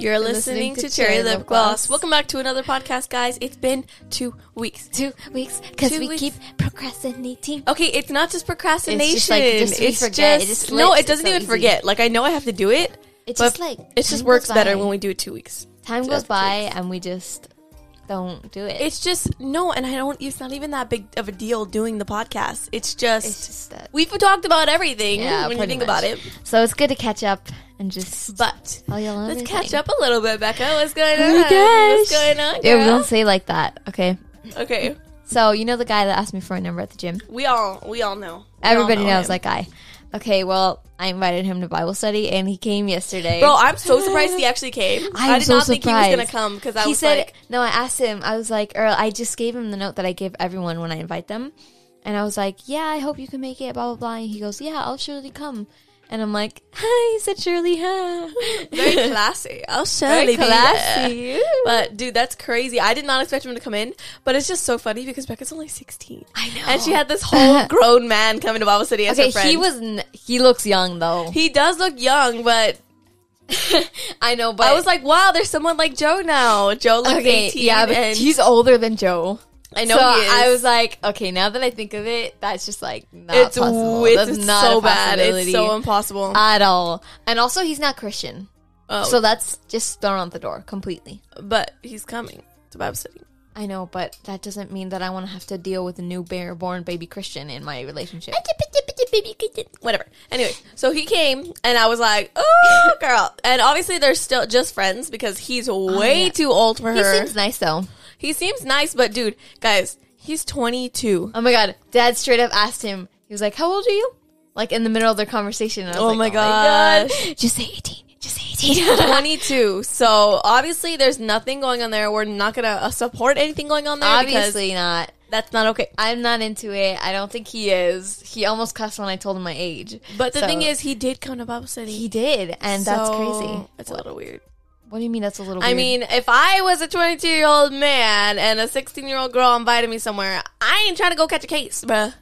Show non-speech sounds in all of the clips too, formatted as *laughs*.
You're listening, to, Cherry Lip Gloss. Welcome back to another podcast, guys. It's been two weeks. Two weeks because we weeks. keep procrastinating. Okay, it's not just procrastination. It's just like, just It's forget. It just- just no, it doesn't It's so even easy. forget. Like I know I have to do it. It just like it just works better when we do it two weeks. time just goes by and we just don't do it. It's just no, and I don't. It's not even that big of a deal doing the podcast. It's just, It's just we've talked about everything Yeah, when you think much. about it. So it's good to catch up and just But all let's catch up a little bit, Becca. What's going on? Oh What's going on? Yeah, we don't say like that. Okay. Okay, So you know the guy that asked me for a number at the gym. we all we all know. We all Everybody know knows him. that guy. Okay, well, I invited him to Bible study, and he came yesterday. Bro, I'm so surprised he actually came. I'm I did so not think he was gonna come because I he was said, like, "No." I asked him. I was like, "Earl, I just gave him the note that I give everyone when I invite them," and I was like, "Yeah, I hope you can make it." Blah blah blah. And he goes, "Yeah, I'll surely come." And I'm like, "Hi," said, "Surely, huh?" *laughs* very classy. I'll Very surely there. classy. *laughs* But dude, that's crazy. I did not expect him to come in, but it's just so funny because Becca's only 16. I know. And she had this whole *laughs* grown man coming to Bible City as okay, her friend. he was. N- he looks young though. He does look young, but I know, but I was like, wow, there's someone like Joe now. Joe looks okay, 18. yeah, but and he's older than Joe. I know so he is. I was like, okay, now that I think of it, that's just like not it's, possible. it's That's not so a bad. It's so impossible. at all. And also, he's not Christian, oh, so that's just thrown out the door completely. but he's coming to Bible study. I know, but that doesn't mean that I want to have to deal with a new born baby Christian in my relationship. Whatever. Anyway, so he came and I was like, oh, *laughs* girl. And obviously they're still just friends because he's way Oh, yeah. too old for He her. seems nice though. He seems nice, but dude, guys, he's 22. Oh my god, Dad straight up asked him. He was like, "How old are you?" Like in the middle of their conversation. And I was Oh like, my God. gosh. *laughs* Just say eighteen. Just say eighteen. *laughs* 22. So obviously there's nothing going on there. We're not going to uh, support anything going on there Obviously not. that's not okay. I'm not into it. I don't think he is. He almost cussed when I told him my age. But the So- thing is, he did come to Bible study. he did, and that's crazy. It's a little weird. What do you mean that's a little? I weird? mean, if I was a 22 year old man and a 16 year old girl invited me somewhere, I ain't trying to go catch a case, bruh.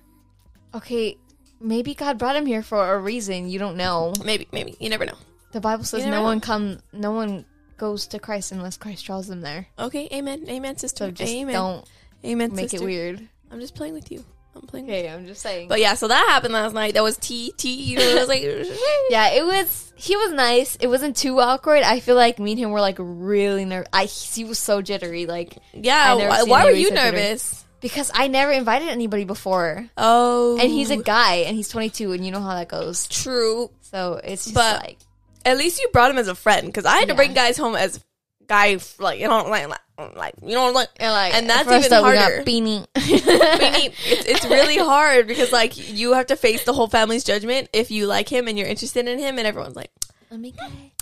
okay, maybe God brought him here for a reason. You don't know. Maybe, maybe. You never know. The Bible says no know. one come, no one goes to Christ unless Christ draws them there. Okay, amen. Amen, sister. So just amen. don't amen, make sister. it weird. I'm just playing with you. I'm playing with Okay, I'm just saying. But yeah, so that happened last night. That was T T. You know, it was like *laughs* *laughs* yeah, it was. He was nice. It wasn't too awkward. I feel like me and him were like really nervous. I he was so jittery, like yeah. Why, why were you so jittery. nervous? because I never invited anybody before, Oh, and he's a guy, and he's 22, and you know how that goes. true. So it's just But- like At least you brought him as a friend because I had to Yeah. bring guys home as guy like you know like like, you know like and like and that's even up, harder. Beanie. *laughs* *laughs* Beanie, it's, it's really hard because like you have to face the whole family's judgment if you like him and you're interested in him, and everyone's like, Let me guy.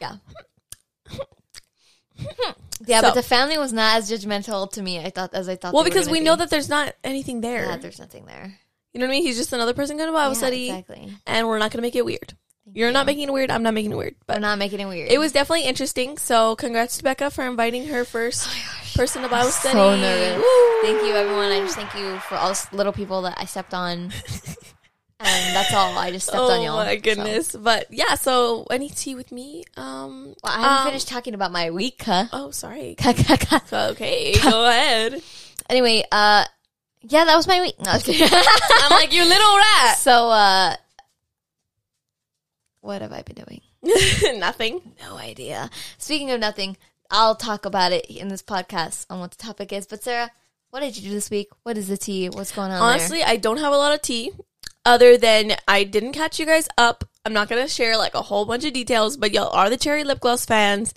Yeah. *laughs* yeah, So- but the family was not as judgmental to me. I thought as I thought. well, because we be. know that there's not anything there. yeah, there's nothing there. you know what I mean? He's just another person going to Bible Yeah, study, exactly. and we're not going to make it weird. You're you. not making it weird. I'm not making it weird. But not making it weird. it was definitely interesting. So congrats to Becca for inviting her first person to Bible study. so nervous. Woo! Thank you, everyone. I just thank you for all the little people that I stepped on. *laughs* and that's all. I just stepped Oh on y'all. Oh my so. goodness! But yeah, so any tea with me? Um, Well, I haven't um, finished talking about my week. Huh? Oh, sorry. *laughs* Okay, go ahead. Anyway, uh, yeah, that was my week. No, I was kidding. *laughs* I'm like you little rat. so, uh, what have I been doing? *laughs* Nothing. No idea. Speaking of nothing, I'll talk about it in this podcast on what the topic is. But Sarah, what did you do this week? What is the tea? What's going on? Honestly, I don't have a lot of tea other than I didn't catch you guys up. I'm not going to share like a whole bunch of details, but y'all are the cherry lip gloss fans.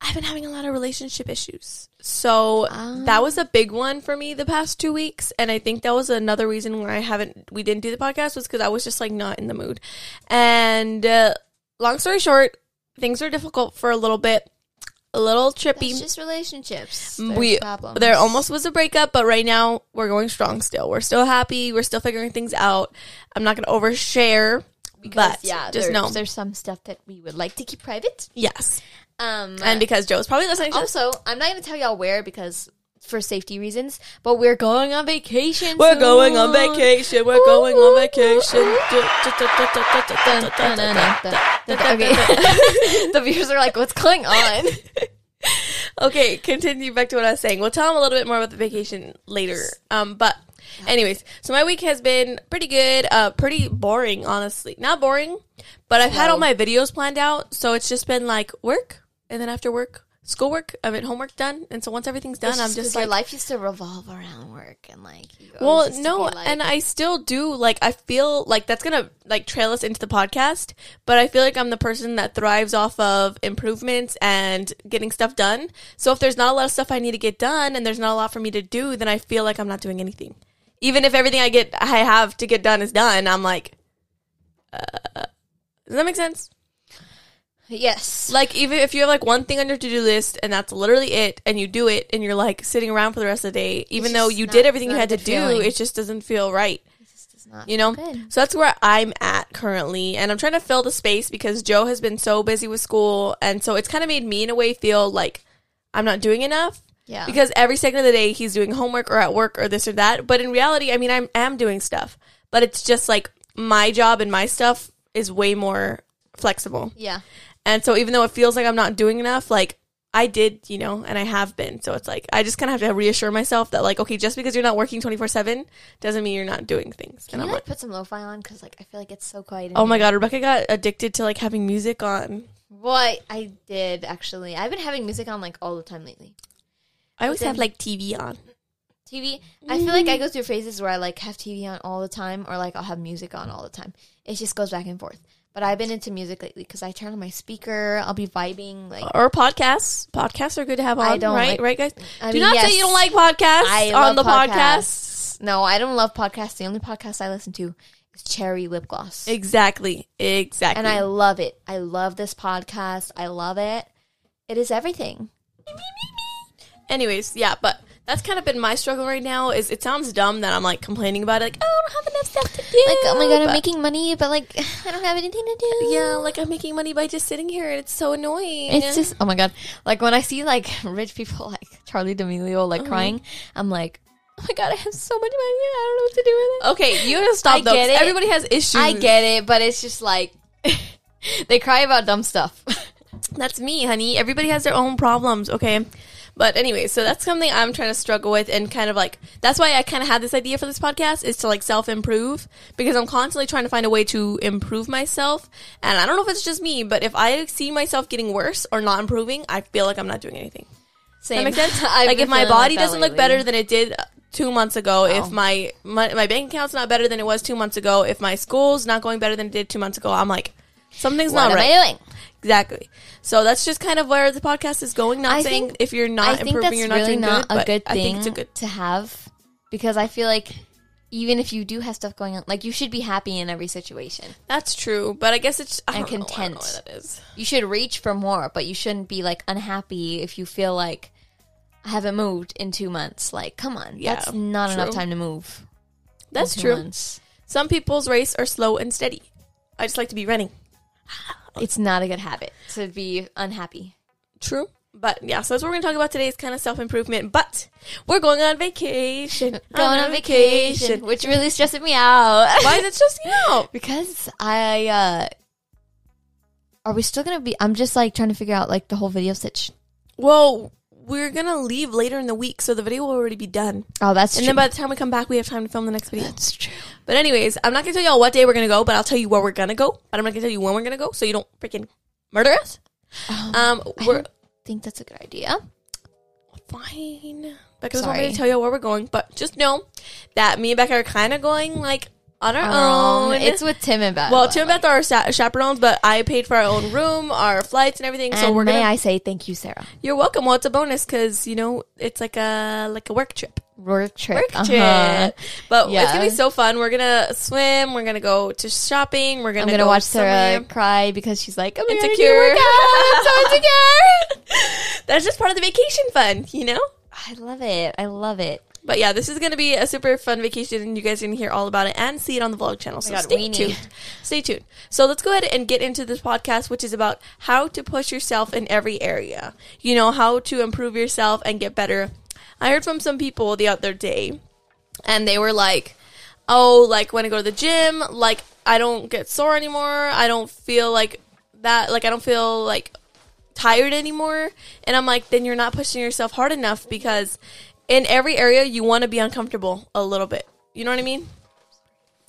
I've been having a lot of relationship issues. So Ah. that was a big one for me the past 2 weeks and I think that was another reason why I haven't we didn't do the podcast was cuz I was just like not in the mood. And uh, long story short, things were difficult for a little bit. A little trippy. It's just relationships. we problems. there almost was a breakup, but right now we're going strong. Still, we're still happy. We're still figuring things out. I'm not gonna overshare, because but yeah, just there's, know there's some stuff that we would like to keep private. yes. Um, And because Joe's probably listening also, I'm not going to tell y'all where because for safety reasons. But we're going on vacation. We're going on vacation. We're going on vacation. Okay. the viewers are like, "What's going on?" okay, continue back to what I was saying. We'll tell them a little bit more about the vacation later. Um, but anyways, so my week has been pretty good. Uh, pretty boring, honestly. Not boring, but I've had all my videos planned out, so it's just been like work, and then after work, schoolwork. I've mean, homework done, and so once everything's done, I'm just your life used to revolve around work and like. you always Well, used to no, be like- and I still do. Like, I feel like that's gonna like trail us into the podcast. But I feel like I'm the person that thrives off of improvements and getting stuff done. So if there's not a lot of stuff I need to get done, and there's not a lot for me to do, then I feel like I'm not doing anything. Even if everything I get, I have to get done is done, I'm like, uh, does that make sense? yes, Like, even if you have like one thing on your to do list and that's literally it, and you do it, and you're like sitting around for the rest of the day, even though you did everything you had to do, feeling. it just doesn't feel right. It's not You know? good. So that's where I'm at currently. And I'm trying to fill the space because Joe has been so busy with school. And so it's kind of made me, in a way, feel like I'm not doing enough. Yeah. Because every second of the day he's doing homework or at work or this or that. But in reality, I mean, I am doing stuff. But it's just like my job and my stuff is way more flexible. yeah. And so even though it feels like I'm not doing enough, like I did, you know, and I have been. So it's like I just kind of have to reassure myself that like, okay, just because you're not working 24/7 doesn't mean you're not doing things. Can and you I'm like like, put some lo-fi on? Because like I feel like it's so quiet. oh my god, Rebecca got addicted to like having music on. Well, I, I did actually. I've been having music on like all the time lately. I always then- have like TV on. TV. I feel like I mm. go through phases where I like have TV on all the time, or like I'll have music on all the time. It just goes back and forth. But I've been into music lately because I turn on my speaker. I'll be vibing like. Or podcasts. Podcasts are good to have on. I don't right, like- right, guys. I Do mean, not yes, say you don't like podcasts I on the podcast. podcasts. No, I don't love podcasts. The only podcast I listen to is Cherry Lip Gloss, Exactly, exactly. and I love it. I love this podcast. I love it. It is everything. Anyways, yeah, but that's kind of been my struggle right now. Is it sounds dumb that I'm like complaining about it, like oh, I don't have enough stuff to do. Like, oh my god, I'm making money, but like *sighs* I don't have anything to do. Yeah, like I'm making money by just sitting here, and it's so annoying. It's just oh my god. Like when I see like *laughs* rich people like Charli D'Amelio like uh-huh. crying, I'm like, oh my god, I have so much money, I don't know what to do with it. okay. You gotta stop I though. get it. Everybody has issues. I get it, but it's just like *laughs* they cry about dumb stuff. *laughs* That's me, honey. Everybody has their own problems, okay? But anyway, so that's something I'm trying to struggle with and kind of like that's why I kind of had this idea for this podcast is to like self improve because I'm constantly trying to find a way to improve myself. And I don't know if it's just me, but if I see myself getting worse or not improving, I feel like I'm not doing anything. Same. That makes sense? *laughs* Like if my feeling like body doesn't look better than it did two months ago, if Oh. my, my my bank account's not better than it was two months ago, if my school's not going better than it did two months ago, I'm like something's what not am right. I doing? Exactly. So that's just kind of where the podcast is going. Not I saying think- if you're not I think improving, that's you're not really doing not good. a good I thing think it's a good. to have because I feel like even if you do have stuff going on, like you should be happy in every situation. That's true, but I guess it's I And don't know, I don't know content. what that is. You should reach for more, but you shouldn't be like unhappy if you feel like I haven't moved in two months. Like, come on, Yeah, that's not enough time to move. That's true. months. Some people's race are slow and steady. I just like to be running. It's not a good habit to be unhappy. True. But yeah, so that's what we're gonna talk about today is kind of self improvement. But we're going on vacation. *laughs* Going on vacation, which really stresses me out. *laughs* Why is it stressing you out? because I uh are we still gonna be I'm just like trying to figure out like the whole video stitch. Well, we're gonna leave later in the week, so the video will already be done. Oh that's And true. then by the time we come back, we have time to film the next video. that's true. But anyways, I'm not gonna tell y'all what day we're gonna go, but I'll tell you where we're gonna go. But I'm not gonna tell you when we're gonna go, so you don't freaking murder us. Um, Um, I we're don't think that's a good idea. fine. Becca doesn't want me to tell you where we're going, but just know that me and Becca are kind of going like on our, Um, own. it's with Tim and Beth. well, Tim and Beth are our sa- chaperones, but I paid for our own room, our flights, and everything. and so we're may gonna. I say thank you, Sarah. you're welcome. Well, it's a bonus because you know it's like a like a work trip. Work trip. Work uh-huh. trip. But Yeah. it's gonna be so fun. We're gonna swim. We're gonna go to shopping. We're gonna I'm gonna go watch Sarah somewhere. cry because she's like, my God, I need to insecure. out. I'm so insecure. That's just part of the vacation fun, you know? I love it. I love it. But yeah, this is going to be a super fun vacation, and you guys are going to hear all about it and see it on the vlog channel. Oh so God, stay need- tuned. Stay tuned. So let's go ahead and get into this podcast, which is about how to push yourself in every area. You know, how to improve yourself and get better I heard from some people the other day, and they were like, "Oh, like when I go to the gym, like I don't get sore anymore. I don't feel like that. Like I don't feel like tired anymore." And I'm like, "Then you're not pushing yourself hard enough because in every area you want to be uncomfortable a little bit. You know what I mean?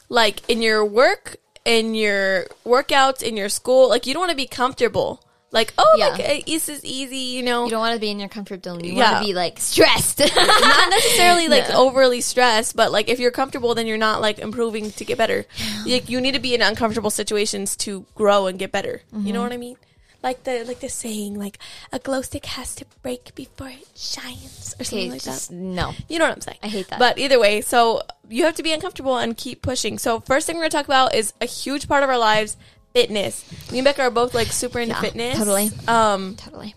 Like in your work, in your workouts, in your school, like you don't want to be comfortable." Like oh, Yeah. like eh, this is easy, you know. You don't want to be in your comfort zone. You Yeah. want to be like stressed. *laughs* not necessarily *laughs* like No. overly stressed, but like if you're comfortable, then you're not like improving to get better. Like you need to be in uncomfortable situations to grow and get better. You Mm-hmm. know what I mean? Like the like the saying, like a glow stick has to break before it shines, or Okay, something like just that. no. You know what I'm saying? I hate that. But either way, so you have to be uncomfortable and keep pushing. So first thing we're gonna talk about is a huge part of our lives. Fitness. Me and Becca are both like super into Yeah, fitness. totally. Um, Totally.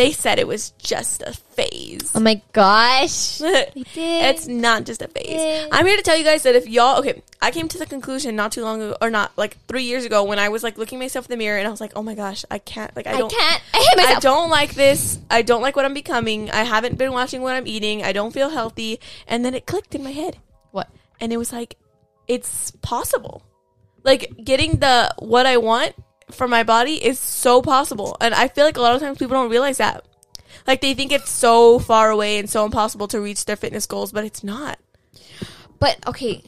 They said it was just a phase. Oh my gosh. *laughs* Did. It's not just a phase. I'm here to tell you guys that if y'all okay, I came to the conclusion not too long ago or not like three years ago when I was like looking myself in the mirror and I was like, oh my gosh, I can't like I I don't can't. I hate myself. I don't like this. I don't like what I'm becoming. I haven't been watching what I'm eating. I don't feel healthy. And then it clicked in my head. What? And it was like, it's possible. Like getting the what I want for my body is so possible. And I feel like a lot of times people don't realize that. Like they think it's so far away and so impossible to reach their fitness goals, but it's not. But okay,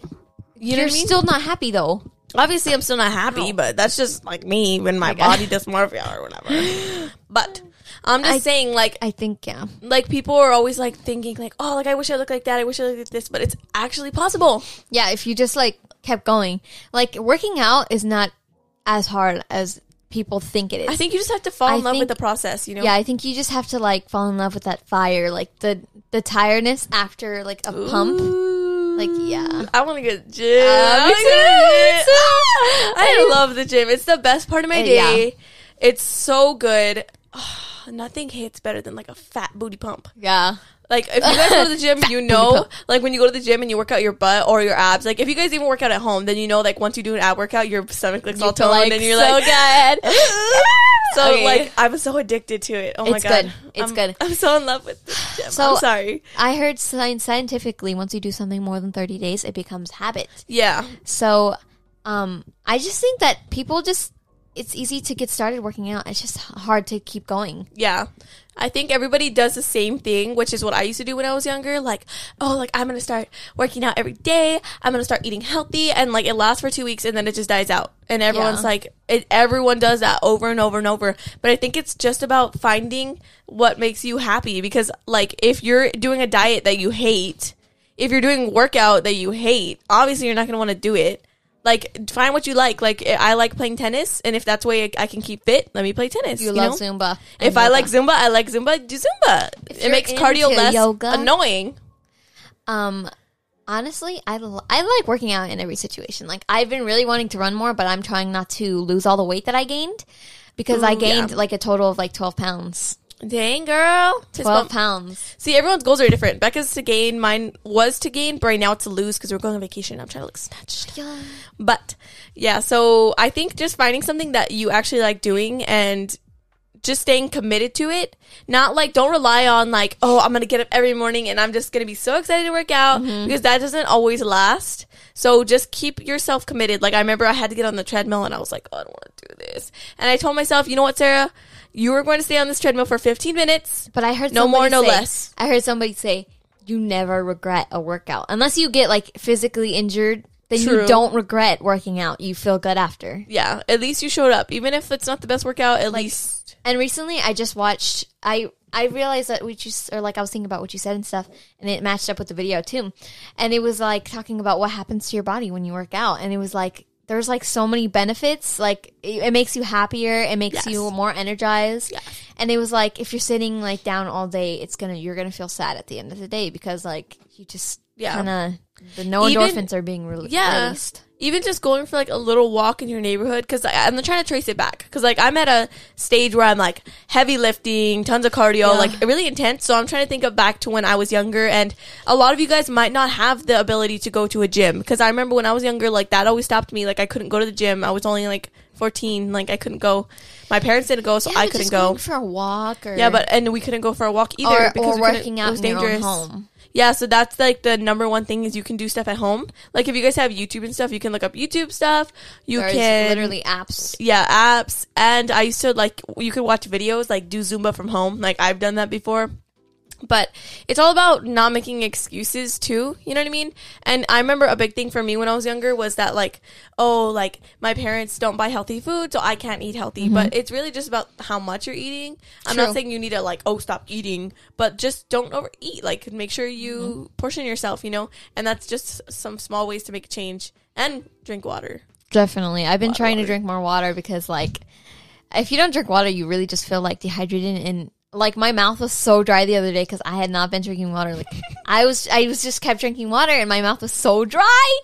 You You're what I mean? still not happy though. Obviously, I'm still not happy, No. but that's just like me when my God. body dysmorphia or whatever. *laughs* but I'm just I- saying, like, I think yeah. like people are always like thinking, like, oh, like I wish I looked like that. I wish I looked like this, but it's actually possible. Yeah, if you just like kept going. Like working out is not as hard as people think it is. I think you just have to fall I in love with the process. You know? yeah, I think you just have to like fall in love with that fire, like the the tiredness after like a pump. Like yeah. I want to get gym. Uh, I me wanna too, get to the me gym. *laughs* I love the gym. It's the best part of my Uh, day. It's so good. *sighs* nothing hits better than like a fat booty pump. Yeah. Like if you guys go to the gym, *laughs* you know, like when you go to the gym and you work out your butt or your abs. Like if you guys even work out at home, then you know, like once you do an ab workout, your stomach looks You all toned like, and you're like, so like, good. *laughs* so *laughs* Okay. like I'm so addicted to it. Oh my It's god, good. It's I'm, good. I'm so in love with the gym. So- I'm sorry. I heard scientifically once you do something more than 30 days it becomes habit. Yeah, So um I just think that people just it's easy to get started working out. It's just hard to keep going. yeah. I think everybody does the same thing, which is what I used to do when I was younger. Like, oh, like I'm gonna start working out every day. I'm gonna start eating healthy, and like it lasts for two weeks, and then it just dies out. And everyone's Yeah. like, it, everyone does that over and over and over. But I think it's just about finding what makes you happy. Because like, if you're doing a diet that you hate, if you're doing workout that you hate, obviously you're not gonna want to do it. Like, find what you like. Like, I like playing tennis, and if that's way I can keep fit, let me play tennis. You, You, love know? Zumba. If I like Zumba, I like Zumba. Do Zumba. It makes cardio less yoga- annoying. Um, honestly, I, l- I like working out in every situation. Like I've been really wanting to run more, but I'm trying not to lose all the weight that I gained because I gained yeah. like a total of like 12 pounds. Dang, girl. Fist 12 bump. pounds. See, everyone's goals are different. Becca's to gain. Mine was to gain, but right now it's to lose because we're going on vacation. I'm trying to look snatched. Yeah. But yeah, so I think just finding something that you actually like doing and just staying committed to it. Not like don't rely on like, oh, I'm gonna get up every morning and I'm just gonna be so excited to work out mm-hmm. because that doesn't always last. So just keep yourself committed. Like I remember I had to get on the treadmill and I was like, oh, I don't want to do this. And I told myself, you know what, Sarah, you are going to stay on this treadmill for 15 minutes. But I heard No more, no say- less. I heard somebody say you never regret a workout unless you get like physically injured. Then True. you don't regret working out. You feel good after. Yeah, at least you showed up, even if it's not the best workout. At least And recently, I just watched. I I realized that we just or like I was thinking about what you said and stuff, and it matched up with the video too. And it was like talking about what happens to your body when you work out, and it was like there's like so many benefits. Like it, it makes you happier, it makes Yes. you more energized. Yes. And it was like if you're sitting like down all day, it's gonna you're gonna feel sad at the end of the day because like you just Yeah. kind of the no Even- endorphins are being re- Yeah. released. Even just going for like a little walk in your neighborhood because I'm trying to trace it back because like I'm at a stage where I'm like heavy lifting, tons of cardio, Yeah. like really intense. So I'm trying to think of back to when I was younger, and a lot of you guys might not have the ability to go to a gym because I remember when I was younger, like that always stopped me. Like I couldn't go to the gym. I was only like 14, like I couldn't go. My parents didn't go, so Yeah, I couldn't go. for a walk or Yeah, but and we couldn't go for a walk either or, because or working it out was in your own dangerous. home. Yeah, so that's like the number one thing is you can do stuff at home. Like if you guys have YouTube and stuff, you can look up YouTube stuff. You There's can literally apps. yeah apps, and I used to like you could watch videos like do Zumba from home. Like I've done that before. But it's all about not making excuses too. You know what I mean? And I remember a big thing for me when I was younger was that like, oh, like my parents don't buy healthy food, so I can't eat healthy. But mm-hmm. it's really just about how much you're eating. I'm True. not saying you need to like, oh, stop eating, but just don't overeat. Like make sure you mm-hmm. portion yourself, you know? And that's just some small ways to make a change. And drink water. Definitely. I've been of trying to drink more water because like if you don't drink water, you really just feel like dehydrated and like my mouth was so dry the other day because I had not been drinking water. Like *laughs* I was, I was just kept drinking water and my mouth was so dry.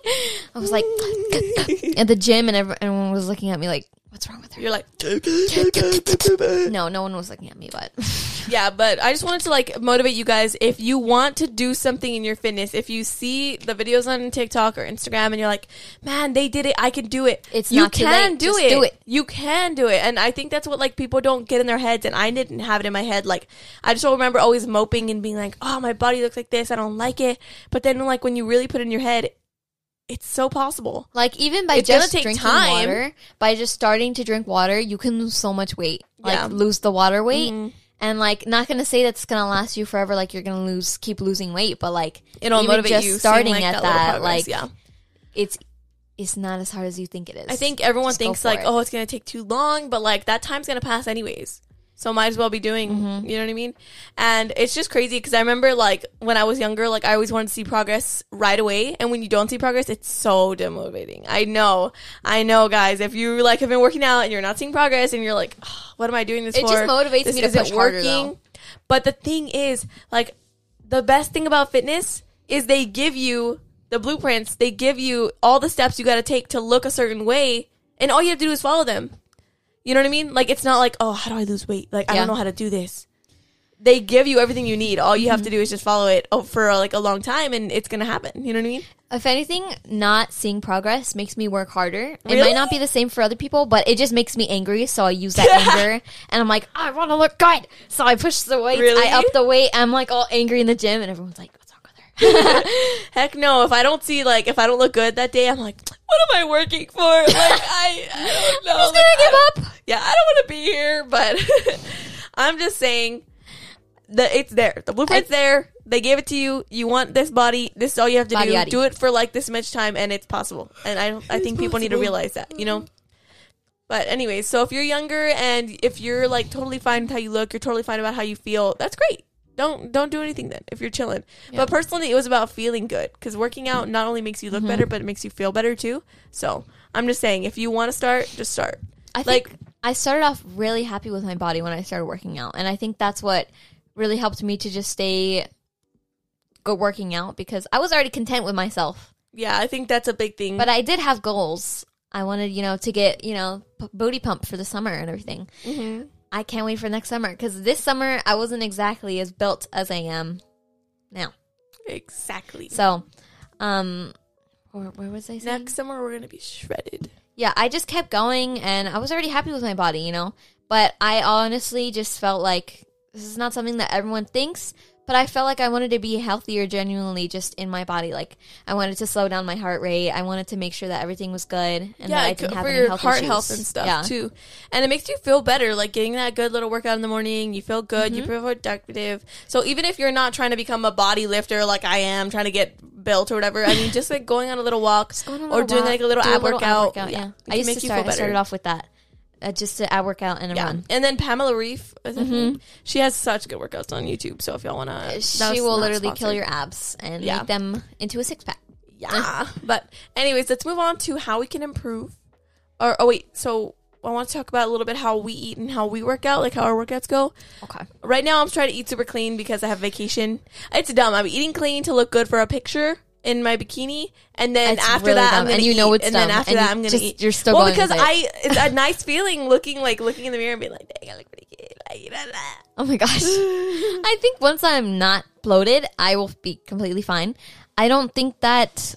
I was like *laughs* *laughs* at the gym and everyone was looking at me like, "What's wrong with her?" You're like, *laughs* No, no one was looking at me, but *laughs* Yeah, but I just wanted to like motivate you guys. If you want to do something in your fitness, if you see the videos on TikTok or Instagram and you're like, man, they did it, I can do it. It's you not too can late. do Just it. do it. You can do it. And I think that's what like people don't get in their heads. And I didn't have it in my head. Like I just remember always moping and being like, oh, my body looks like this. I don't like it. But then like when you really put it in your head, it's so possible. like even by It's just drinking time. water, by just starting to drink water, you can lose so much weight. Like Yeah. lose the water weight. Mhm. And like, not gonna say that's gonna last you forever. Like you're gonna lose, keep losing weight, but like, It'll motivate just you. starting like, at little that, progress. like, yeah. it's it's not as hard as you think it is. I think everyone Just thinks like, it. oh, it's gonna take too long, but like that time's gonna pass anyways. So might as well be doing, Mm-hmm. you know what I mean? And it's just crazy because I remember like when I was younger, like I always wanted to see progress right away, and when you don't see progress, it's so demotivating. I know, I know, guys. If you like have been working out and you're not seeing progress, and you're like, "Oh, what am I doing this It for? It just motivates This me to push harder. But the thing is, like, the best thing about fitness is they give you the blueprints. They give you all the steps you got to take to look a certain way, and all you have to do is follow them. You know what I mean? Like, it's not like, oh, how do I lose weight? Like, I Yeah. don't know how to do this. They give you everything you need. All you have to do is just follow it oh, for uh, like a long time, and it's gonna happen. You know what I mean? if anything, not seeing progress makes me work harder. It Really? might not be the same for other people, but it just makes me angry. So I use that *laughs* anger, and I'm like, I want to look good. So I push the weight. Really? I up the weight. I'm like all angry in the gym, and everyone's like, What's wrong with her? *laughs* Heck no. If I don't see like if I don't look good that day, I'm like, what am I working for? Like I, I don't *laughs* know. Just gonna give up. Yeah, I don't want to be here, but *laughs* I'm just saying that it's there. The blueprint's there. They gave it to you. You want this body. This is all you have to Body do. Do it for like this much time, and it's possible. And I, I think people need to realize that. You know. But anyways, so if you're younger and if you're like totally fine with how you look, you're totally fine about how you feel. That's great. Don't don't do anything then if you're chilling. Yeah. But personally, it was about feeling good because working out not only makes you look better, but it makes you feel better too. So I'm just saying, if you want to start, just start. I think I started off really happy with my body when I started working out, and I think that's what really helped me to just stay go working out because I was already content with myself. Yeah, I think that's a big thing. But I did have goals. I wanted, you know, to get, you know, p- booty pump for the summer and everything. Mhm. I can't wait for next summer because this summer I wasn't exactly as built as I am now. exactly. So, um, where, where was I saying? Next summer we're gonna be shredded. yeah, I just kept going and I was already happy with my body, you know. But I honestly just felt like this is not something that everyone thinks, but I felt like I wanted to be healthier genuinely just in my body. Like I wanted to slow down my heart rate. I wanted to make sure that everything was good and that I yeah, didn't for have any your health heart issues. health and stuff Yeah. too. And it makes you feel better, like getting that good little workout in the morning. You feel good. Mm-hmm. You feel productive. So even if you're not trying to become a body lifter like I am, trying to get built or whatever, I mean, just like going on a little walk a or little doing walk, like a little do ab workout. yeah. yeah, I used make to you start. I started off with that, uh, just a ab workout and a Yeah, run. and then Pamela Reif, is that her Mhm. she has such good workouts on YouTube. So if y'all want to, She will literally kill your abs and Yeah. make them into a six pack. Yeah. *laughs* but anyways, let's move on to how we can improve. Or oh wait, so I want to talk about a little bit how we eat and how we work out, like how our workouts go. Okay. Right now, I'm trying to eat super clean because I have vacation. It's dumb. I'm eating clean to look good for a picture, in my bikini, and then It's after really that dumb, I'm gonna and you eat, know it's and then dumb, after and that you I'm gonna just- eat. you're still well going because with it. I it's a nice feeling looking like looking in the mirror and being like, dang, I look pretty cute. Like, you know that. Oh my gosh. *laughs* I think once I'm not bloated, I will be completely fine. I don't think that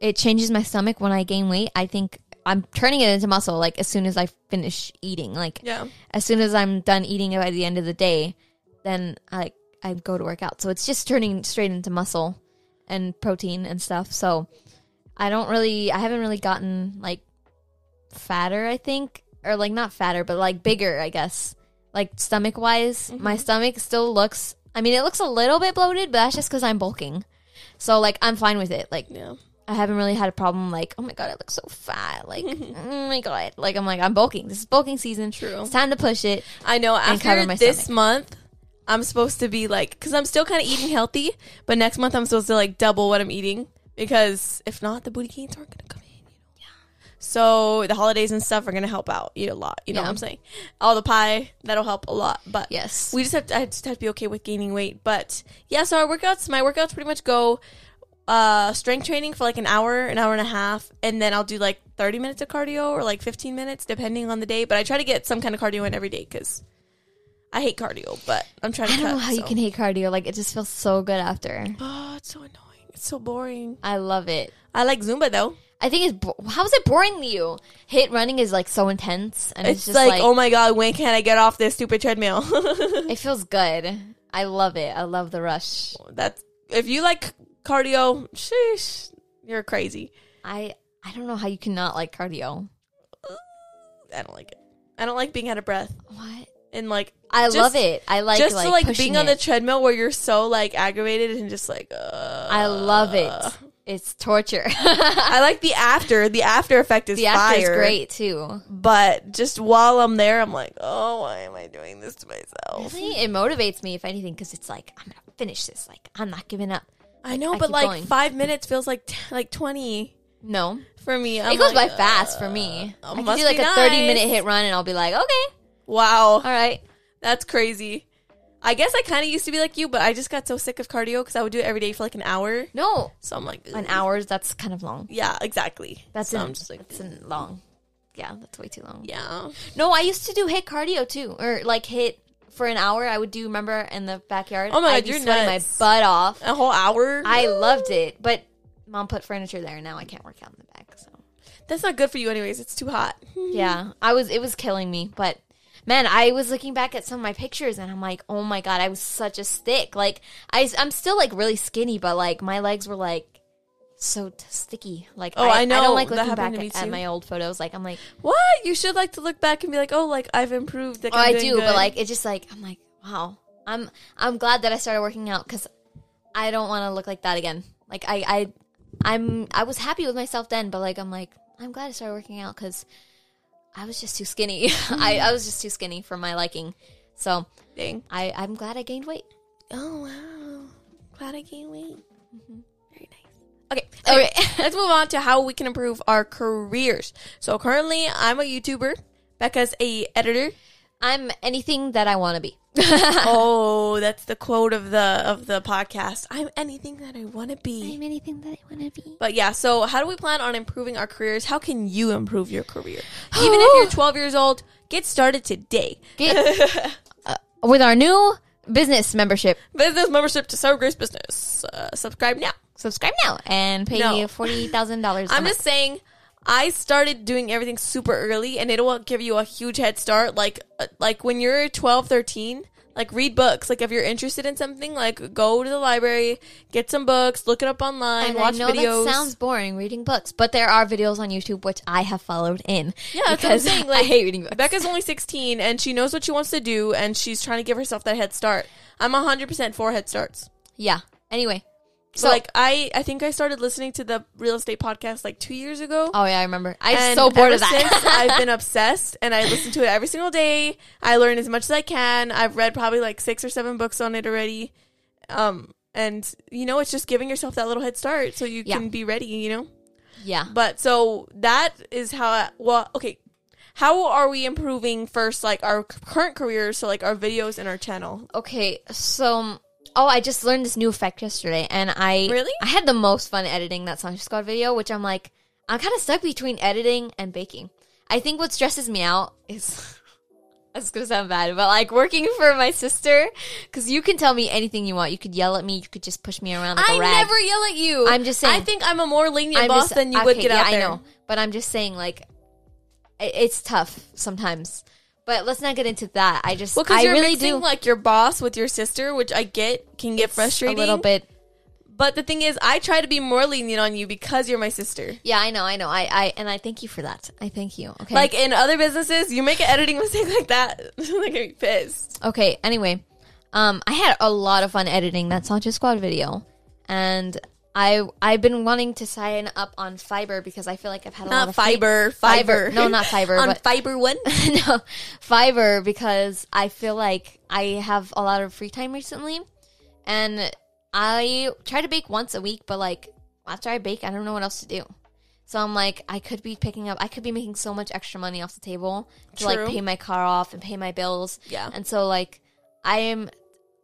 it changes my stomach when I gain weight. I think I'm turning it into muscle like as soon as I finish eating. Like Yeah. as soon as I'm done eating by the end of the day, then I I go to work out. So it's just turning straight into muscle and protein and stuff. So I don't really I haven't really gotten like fatter, I think, or like not fatter, but like bigger, I guess. Like stomach wise, my mm-hmm. stomach still looks I mean, it looks a little bit bloated, but that's just cuz I'm bulking. So like I'm fine with it. Like Yeah. I haven't really had a problem like, oh my god, I look so fat. Like, *laughs* oh my god. Like I'm like, I'm bulking. This is bulking season. True. It's time to push it. I know. After cover my this stomach. month, I'm supposed to be like, because I'm still kind of eating healthy, but next month I'm supposed to like double what I'm eating because if not, the booty gains aren't gonna come in. You know? Yeah. So the holidays and stuff are gonna help out eat a lot. You know Yeah. what I'm saying? All the pie that'll help a lot. But Yes. we just have to, I just have to be okay with gaining weight. But yeah, so our workouts, my workouts pretty much go uh strength training for like an hour, an hour and a half, and then I'll do like 30 minutes of cardio or like 15 minutes depending on the day. But I try to get some kind of cardio in every day because I hate cardio, but I'm trying to I don't cut, know how you can hate cardio. Like it just feels so good after. Oh, it's so annoying. It's so boring. I love it. I like Zumba though. I think it's bo- how is it boring to you? HIIT running is like so intense, and it's, It's, just like, like, oh my god, when can I get off this stupid treadmill? *laughs* it feels good. I love it. I love the rush. That's if you like cardio, sheesh, you're crazy. I I don't know how you cannot like cardio. I don't like it. I don't like being out of breath What? And like I Just- love it. I like just like, to like being on the it. treadmill where you're so like aggravated and just like. Uh, I love it. It's torture. I like the after. The after effect is the after is great too. but just while I'm there, I'm like, oh, why am I doing this to myself? Really, it motivates me if anything because it's like I'm gonna finish this. Like I'm not giving up. I know, I but like going. five minutes feels like t- like twenty No, for me. it I'm goes like, by fast for me. uh, I can do like a 30 minute HIIT run and I'll be like, okay, Wow, all right. that's crazy. I guess I kind of used to be like you, but I just got so sick of cardio because I would do it every day for like an hour. No, So I'm like, an "Ugh." hours that's kind of long. Yeah, exactly. That's so an, I'm just like, that's an long. Yeah, that's way too long. yeah. No, I used to do HIIT cardio too, or like HIIT for an hour. I would do. Remember in the backyard? Oh my God, I'd you're sweating nuts. my butt off. A whole hour. I loved it, but mom put furniture there, and now I can't work out in the back. So That's not good for you, anyways. It's too hot. *laughs* yeah, I was. It was killing me, but. Man, I was looking back at some of my pictures and I'm like, oh my god, I was such a stick. Like, I, I'm still like really skinny, but like my legs were like so t- sticky. Like, Oh, I I know. don't like looking back at, at my old photos. Like, I'm like, What? You should like to look back and be like, oh, like I've improved. Like, oh, I do, but like, it's just like, I'm like, wow, I'm, I'm glad that I started working out because I don't want to look like that again. Like, I, I, I'm, I was happy with myself then, but like, I'm like, I'm glad I started working out because I was just too skinny. *laughs* I, I was just too skinny for my liking. So Dang. I, I'm glad I gained weight. Oh wow. Glad I gained weight. Mm-hmm. Very nice. Okay. Okay. *laughs* Let's move on to how we can improve our careers. So currently, I'm a YouTuber. Becca's a editor. I'm anything that I want to be. *laughs* oh, that's the quote of the of the podcast. I'm anything that I want to be. I'm anything that I want to be. But yeah, so how do we plan on improving our careers? How can you improve your career? Even if you're *gasps* 12 years old, get started today. Get, *laughs* uh, with our new business membership. Business membership to Sour Grace Business. Uh, subscribe now. Subscribe now and pay No. forty thousand dollars. I'm just saying, I started doing everything super early, and it will give you a huge head start. Like, uh, like when you're 12, 13, like read books. Like if you're interested in something, like go to the library, get some books, look it up online, And watch I know videos. that sounds boring reading books, but there are videos on YouTube which I have followed in. Yeah, that's what I'm because saying, *laughs* I hate reading books. Becca's only 16, and she knows what she wants to do, and she's trying to give herself that head start. I'm 100% for head starts. yeah. Anyway, So, like, I I think I started listening to the real estate podcast like two years ago. oh yeah, I remember. I'm so bored of that. Since, *laughs* I've been obsessed, and I listen to it every single day. I learn as much as I can. I've read probably like six or seven books on it already. Um, and you know, it's just giving yourself that little head start so you Yeah. can be ready. You know. yeah. But so that is how. I, well, okay. How are we improving first, like our current careers, so like our videos and our channel? Okay, so Oh, I just learned this new effect yesterday, and I Really? I had the most fun editing that Sancho Squad video, which I'm like, I'm kind of stuck between editing and baking. I think what stresses me out is *laughs* that's gonna sound bad, but like working for my sister, because you can tell me anything you want. You could yell at me. You could just push me around like a I rag. I never yell at you. I'm just saying. I think I'm a more lenient I'm boss just- than you would get yeah, out there. I know, but I'm just saying, like, it's tough sometimes. But let's not get into that. I just, Well, because I you're really mixing do like your boss with your sister, which I get can get frustrating a little bit. But the thing is, I try to be more lenient on you because you're my sister. Yeah, I know, I know. I, I, and I thank you for that. I thank you. Okay. Like in other businesses, you make an editing *laughs* mistake like that, *laughs* like be pissed. okay. Anyway, um, I had a lot of fun editing that Sancho Squad video, and I, I've been wanting to sign up on Fiverr because I feel like I've had a lot Not of free- fiber, fiber. No, not Fiber. *laughs* on but fiber one. *laughs* no, Fiverr because I feel like I have a lot of free time recently, and I try to bake once a week, but like after I bake, I don't know what else to do. So I'm like, I could be picking up, I could be making so much extra money off the table to True. like pay my car off and pay my bills. Yeah. And so like, I am,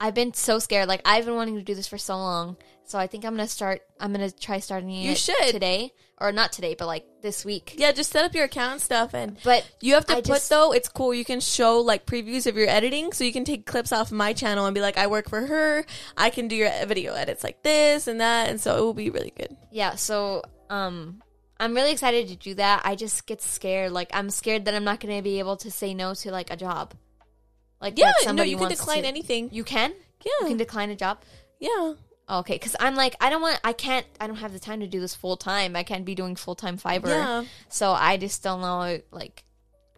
I've been so scared. Like I've been wanting to do this for so long. So I think I'm gonna start. I'm gonna try starting You it should. today, or not today, but like this week. Yeah, just set up your account and stuff, and But you have to I put just- though. It's cool. You can show like previews of your editing, so you can take clips off my channel and be like, "I work for her. I can do your video edits like this and that," and so it will be really good. yeah so um i'm really excited to do that i just get scared like i'm scared that i'm not going to be able to say no to like a job like Yeah, no, you can decline to- anything. you can Yeah, you can decline a job yeah. oh, okay because i'm like i don't want i can't i don't have the time to do this full time i can't be doing full-time Fiverr Yeah. so i just don't know like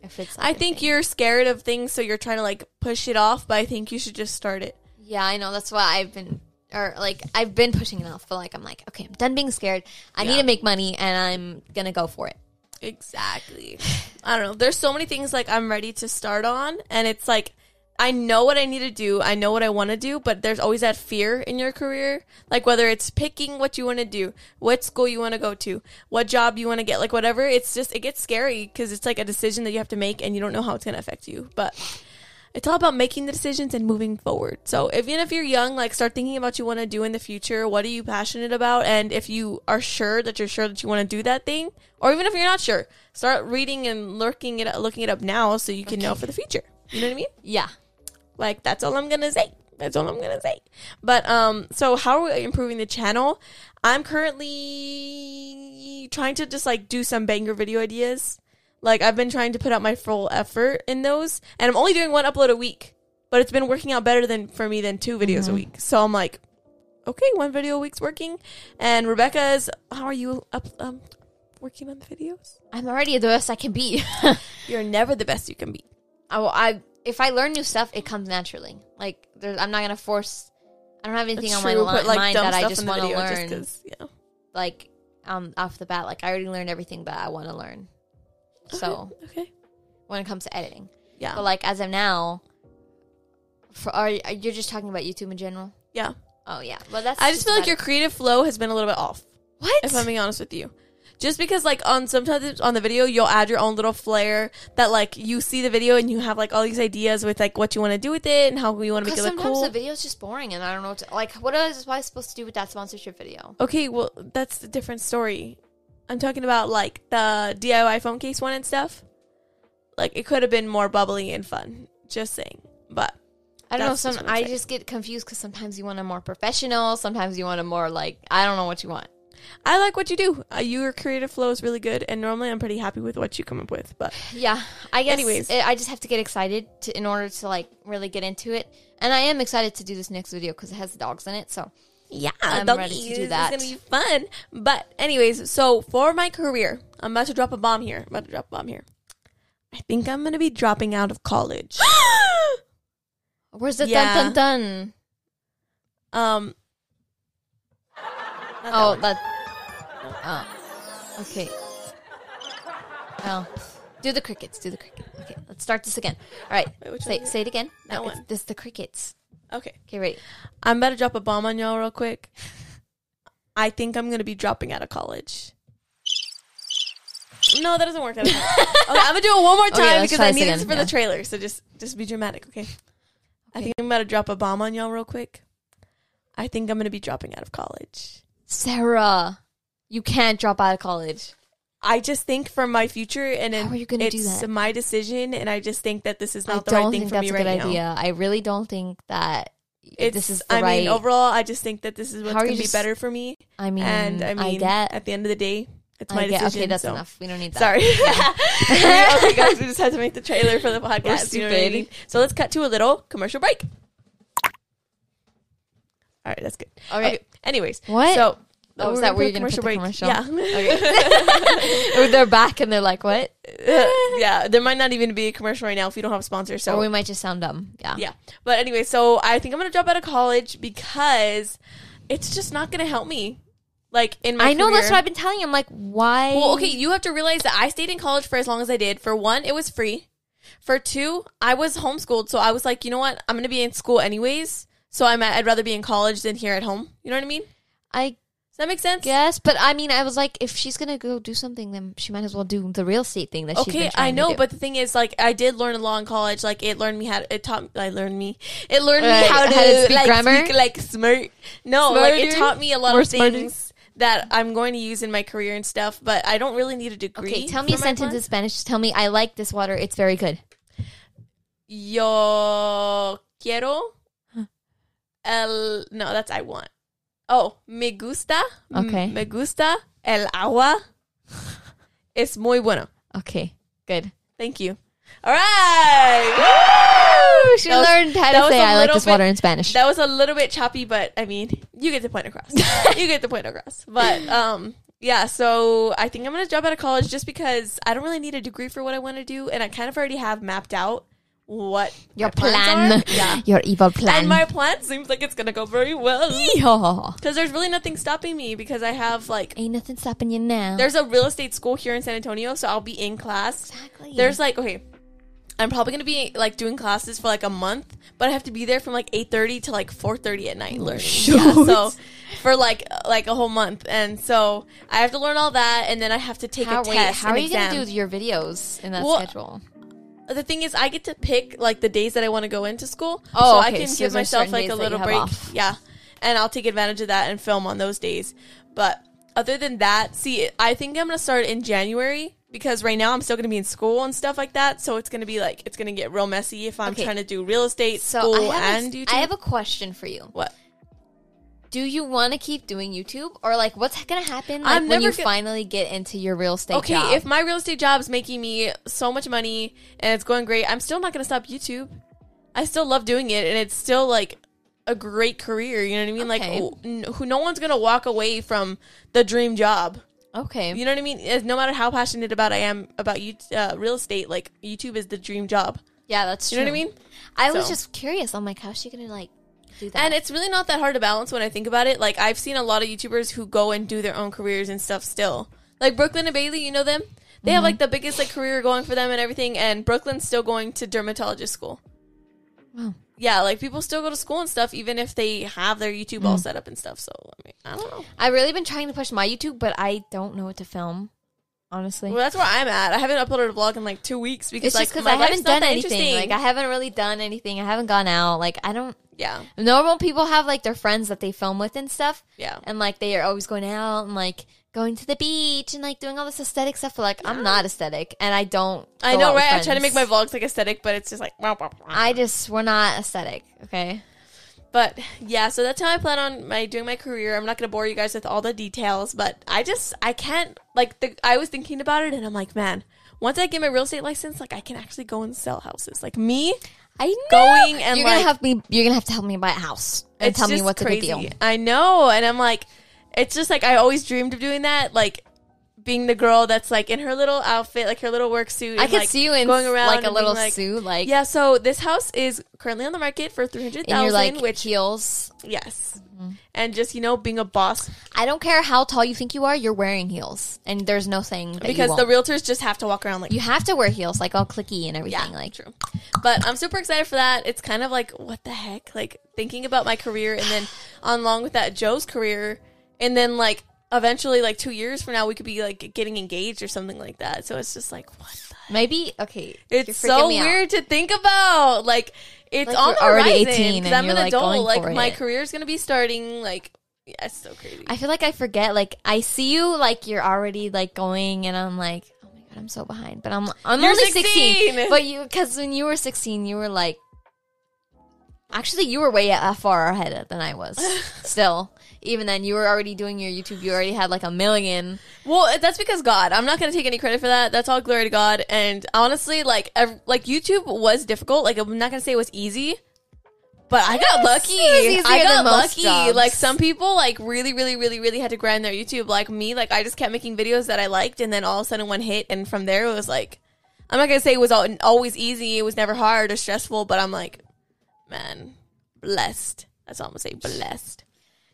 if it's like I think thing. you're scared of things, so you're trying to like push it off. But I think you should just start it. yeah i know that's why i've been or like i've been pushing it off but like i'm like okay i'm done being scared i need to make money and i'm gonna go for it Exactly. *sighs* I don't know. There's so many things like I'm ready to start on, and it's like I know what I need to do. I know what I want to do, but there's always that fear in your career. Like whether it's picking what you want to do, what school you want to go to, what job you want to get, like whatever. It's just it gets scary because it's like a decision that you have to make, and you don't know how it's gonna affect you. But it's all about making the decisions and moving forward. So even if you're young, like start thinking about what you want to do in the future. What are you passionate about? And if you are sure that you're sure that you want to do that thing, or even if you're not sure, start reading and looking it looking it up now so you can know for the future. You know what I mean? yeah Like that's all I'm gonna say. That's all I'm gonna say. But um, so how are we improving the channel? I'm currently trying to just like do some banger video ideas. Like I've been trying to put out my full effort in those, and I'm only doing one upload a week. But it's been working out better than for me than two videos a week. So I'm like, okay, one video a week's working. And Rebecca's, how are you up um working on the videos? i'm already the best i can be *laughs* You're never the best you can be. I, will- I if I learn new stuff, it comes naturally. Like there's, I'm not gonna force. I don't have anything on my True, li- like, mind that I just want to learn. just yeah. like um off the bat, like I already learned everything that I want to learn. So okay, when it comes to editing, yeah, but like as of now, for are you're just talking about YouTube in general? yeah. Oh yeah, well that's. I just feel like your creative flow has been a little bit off. what? If I'm being honest with you, just because like on sometimes on the video you'll add your own little flair that like you see the video and you have like all these ideas with like what you want to do with it and how you want to make it look sometimes cool. the video's just boring, and I don't know what to, like. What is I supposed to do with that sponsorship video? okay, well that's a different story. I'm talking about like the DIY phone case one and stuff. Like it could have been more bubbly and fun. Just saying, but I don't know. Some I saying. just get confused because sometimes you want a more professional, sometimes you want a more like I don't know what you want. I like what you do. Uh, your creative flow is really good, and normally I'm pretty happy with what you come up with. But Yeah, I guess. Anyways. I I just have to get excited to, in order to like really get into it, and I am excited to do this next video because it has dogs in it. So Yeah, I'm ready to do that. It's gonna be fun. But anyways, so for my career, I'm about to drop a bomb here. I'm about to drop a bomb here. I think I'm gonna be dropping out of college. *gasps* where's the Yeah. dun dun dun? um. Not that Oh, one. that. Oh, okay. Oh, do the crickets. Do the crickets. Okay, let's start this again. All right, Wait, say say it again. That No, one. This is the crickets. Okay, Okay, ready. I'm about to drop a bomb on y'all real quick. I think I'm gonna be dropping out of college. No, that doesn't work. That *laughs* doesn't work. okay, I'm gonna do it one more time let's because I need this for yeah. the trailer. So just just be dramatic, okay? I think I'm about to drop a bomb on y'all real quick. I think I'm going to be dropping out of college. Sarah, you can't drop out of college. I just think for my future, and How are you gonna it's do that? my decision, and I just think that this is not the right thing for that's me a right now. idea. I really don't think that It's, this is the I right. mean, overall, I just think that this is what's How are going to be just- better for me. I mean, and I mean, get. at the end of the day, it's my I get. decision. Okay, that's so. enough. We don't need that. Sorry. *laughs* okay, guys, we just had to make the trailer for the *laughs* podcast. You know what I stupid. mean? So let's cut to a little commercial break. All right, that's good. Okay. Anyways, What? So Oh, we're that gonna where put you're a gonna put the commercial? Yeah. Oh, *laughs* *laughs* they're back and they're like, "What?" *laughs* yeah. There might not even be a commercial right now if you don't have a sponsor. So or we might just sound dumb. Yeah. yeah. But anyway, so I think I'm gonna drop out of college because it's just not gonna help me. Like in my I know that's what I've been telling you. I'm like, why? Well, okay, you have to realize that I stayed in college for as long as I did. For one, it was free. For two, I was homeschooled, so I was like, you know what? I'm gonna be in school anyways. So I'm I'd rather be in college than here at home. You know what I mean? I Does that make sense? Yes, but I mean, I was like, if she's gonna go do something, then she might as well do the real estate thing that she's been Okay, trying I to know, do. but the thing is, like, I did learn a law in college. Like, it learned me how. To, it taught. I learned me. It learned me how to, how to speak like grammar? speak like smart. No, like it Smarter? taught me a lot More of smarter? things that I'm going to use in my career and stuff. But I don't really need a degree. okay, tell me a for my sentence in plans. Spanish. Just tell me, I like this water. It's very good. Yo quiero el. No, that's I want. Oh, me gusta. Okay. Me gusta el agua. Es muy bueno. Okay, good. Thank you. All right. Woo! She was- learned how to say I like this bit- water in Spanish. That was a little bit choppy, but I mean, you get the point across. *laughs* you get the point across. But um, yeah. So I think I'm gonna drop out of college just because I don't really need a degree for what I want to do, and I kind of already have mapped out what Your plan. *laughs* Yeah. Your evil plan. And my plan seems like it's gonna go very well. Because there's really nothing stopping me because I have like Ain't nothing stopping you now. there's a real estate school here in San Antonio, so I'll be in class. exactly. There's like okay, I'm probably gonna be like doing classes for like a month, but I have to be there from like 8:30 to like 4:30 at night learning. Yeah, so for like like a whole month, and so I have to learn all that, and then I have to take how, a wait, test. how are you exam. gonna do your videos in that Well, schedule? The thing is, I get to pick like the days that I want to go into school. Oh, so I can so give myself like a little break. off. Yeah, and I'll take advantage of that and film on those days. But other than that, see, I think I'm gonna start in January because right now I'm still gonna be in school and stuff like that. So it's gonna be like it's gonna get real messy if I'm Okay. trying to do real estate, So school, I have, and YouTube. I have a question for you. what? Do you want to keep doing YouTube, or like what's gonna happen like, I'm when you go- finally get into your real estate Okay, job? if my real estate job's making me so much money and it's going great, I'm still not gonna stop YouTube. I still love doing it, and it's still like a great career. You know what I mean? Like, Okay. who, who no one's gonna walk away from the dream job. okay, You know what I mean? As- No matter how passionate about I am about you, uh, real estate, like YouTube is the dream job. yeah, that's You true. know what I mean? I was just curious. I'm like, how's she gonna like do that? And it's really not that hard to balance when I think about it. Like I've seen a lot of YouTubers who go and do their own careers and stuff still. Like Brooklyn and Bailey, you know them? They Mm-hmm. have like the biggest like career going for them and everything and Brooklyn's still going to dermatologist school. Wow. Yeah, like people still go to school and stuff even if they have their YouTube Mm. all set up and stuff. So I mean, I don't know. I've really been trying to push my YouTube, but I don't know what to film. Honestly, Well, that's where I'm at. I haven't uploaded a vlog in like two weeks because it's like just because I haven't done anything. Like I haven't really done anything. I haven't gone out. Like I don't. Yeah, Normal people have like their friends that they film with and stuff, yeah. and like they are always going out and like going to the beach and like doing all this aesthetic stuff. But like I'm not aesthetic, and I don't. I know, right? I try to make my vlogs like aesthetic, but it's just like. I just we're not aesthetic. Okay. But yeah, so that's how I plan on my doing my career. I'm not gonna bore you guys with all the details, but I just I can't like the I was thinking about it and I'm like, man, once I get my real estate license, like I can actually go and sell houses. Like me, I know. Going and, you're gonna like- have me. You're gonna have to help me buy a house and it's tell me just what's a good deal. I know, and I'm like, it's just like I always dreamed of doing that, like being the girl that's like in her little outfit, like her little work suit. I could like, see you in going around like a little like- suit, like Yeah, so this house is currently on the market for three hundred thousand, like which heels. yes, Mm-hmm. and just you know being a boss I don't care how tall you think you are. You're wearing heels, and there's no saying that because the realtors just have to walk around like you have to wear heels, like all clicky and everything. Yeah, like true. But I'm super excited for that. It's kind of like what the heck, like thinking about my career, and then *sighs* along with that, Joe's career, and then like eventually, like two years from now, we could be like getting engaged or something like that. So it's just like what the. maybe okay. It's so weird to think about. Like it's Like, on the already horizon, 18 'cause and I'm an like, adult. going Like my it. career's gonna be starting. Like, yeah, it's so crazy. I feel like I forget. Like I see you, like you're already like going, and I'm like, oh my god, I'm so behind. But I'm I'm You're only 16. 16. But you, because when you were 16, you were like, actually, you were way far ahead than I was. *laughs* Still, even then, you were already doing your YouTube. You already had like a million. Well, uh, that's because God. I'm not gonna take any credit for that. That's all glory to God. And honestly, like, ev- like YouTube was difficult. Like, I'm not gonna say it was easy, but I got lucky. it was easier I got lucky. jobs. Like some people, like really, really, really, really had to grind their YouTube. Like me, like I just kept making videos that I liked, and then all of a sudden one hit, and from there it was like, I'm not gonna say it was al- always easy. It was never hard or stressful, but I'm like, man, blessed. That's all I'm gonna say. Blessed.